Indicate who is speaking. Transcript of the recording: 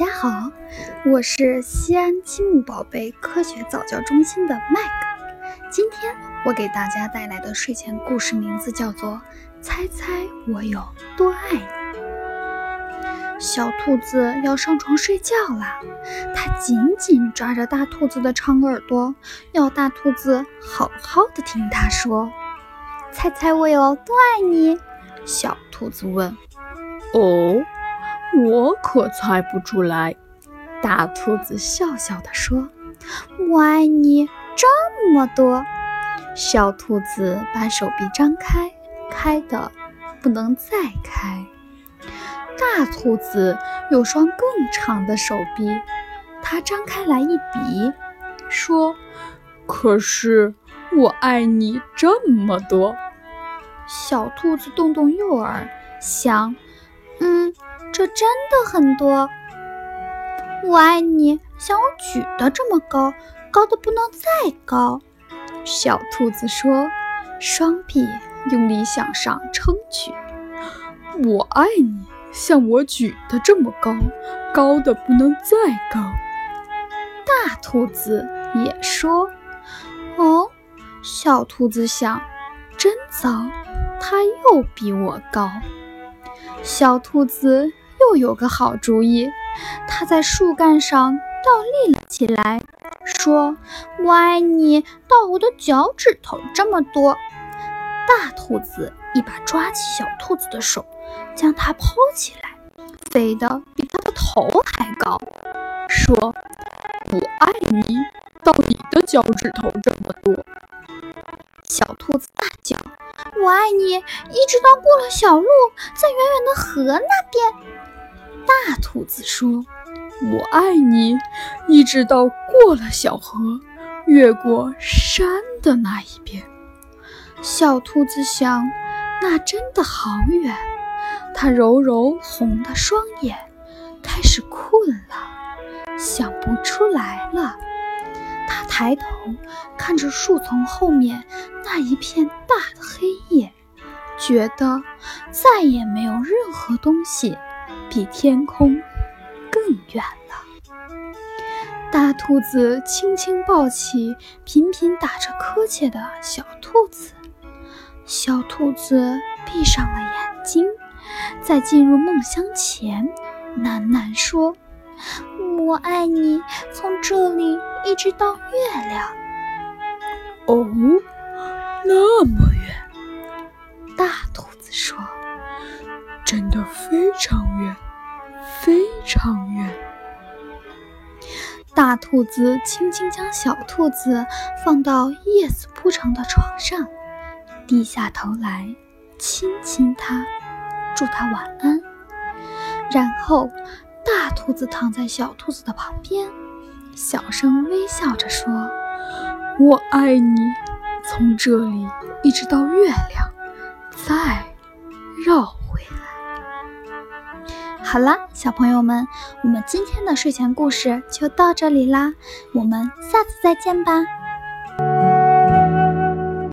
Speaker 1: 大家好，我是西安积木宝贝科学早教中心的麦克。今天我给大家带来的睡前故事名字叫做《猜猜我有多爱你》。小兔子要上床睡觉啦，它紧紧抓着大兔子的长耳朵，要大兔子好好的听它说：“猜猜我有多爱你？”小兔子问。
Speaker 2: “哦。”我可猜不出来，
Speaker 1: 大兔子笑笑地说：“我爱你这么多。”小兔子把手臂张开，开的不能再开。大兔子有双更长的手臂，它张开来一比，说：“
Speaker 2: 可是我爱你这么多。”
Speaker 1: 小兔子动动右耳，想：“。”这真的很多，我爱你，像我举的这么高，高的不能再高。小兔子说，双臂用力向上撑去。
Speaker 2: 我爱你，像我举的这么高，高的不能再高。
Speaker 1: 大兔子也说，哦，小兔子想，真糟，它又比我高。小兔子。又有个好主意，它在树干上倒立了起来，说：“我爱你到我的脚趾头这么多。”大兔子一把抓起小兔子的手，将它抛起来，飞得比它的头还高，说：“
Speaker 2: 我爱你到你的脚趾头这么多。”
Speaker 1: 小兔子大叫：“我爱你一直到过了小路，在远远的河那边。”大兔子说：“
Speaker 2: 我爱你，一直到过了小河，越过山的那一边。”
Speaker 1: 小兔子想：“那真的好远。”它揉揉红的双眼，开始困了，想不出来了。它抬头看着树丛后面那一片大的黑夜，觉得再也没有任何东西。比天空更远了。大兔子轻轻抱起频频打着瞌睡的小兔子，小兔子闭上了眼睛，在进入梦乡前，喃喃说：“我爱你，从这里一直到月亮。”
Speaker 2: 哦，那么远。
Speaker 1: 大兔子说。
Speaker 2: 真的非常远，非常远。
Speaker 1: 大兔子轻轻将小兔子放到叶子铺成的床上，低下头来亲亲它，祝它晚安。然后，大兔子躺在小兔子的旁边，小声微笑着说：“
Speaker 2: 我爱你，从这里一直到月亮，再绕。”
Speaker 1: 好啦，小朋友们，我们今天的睡前故事就到这里啦，我们下次再见吧。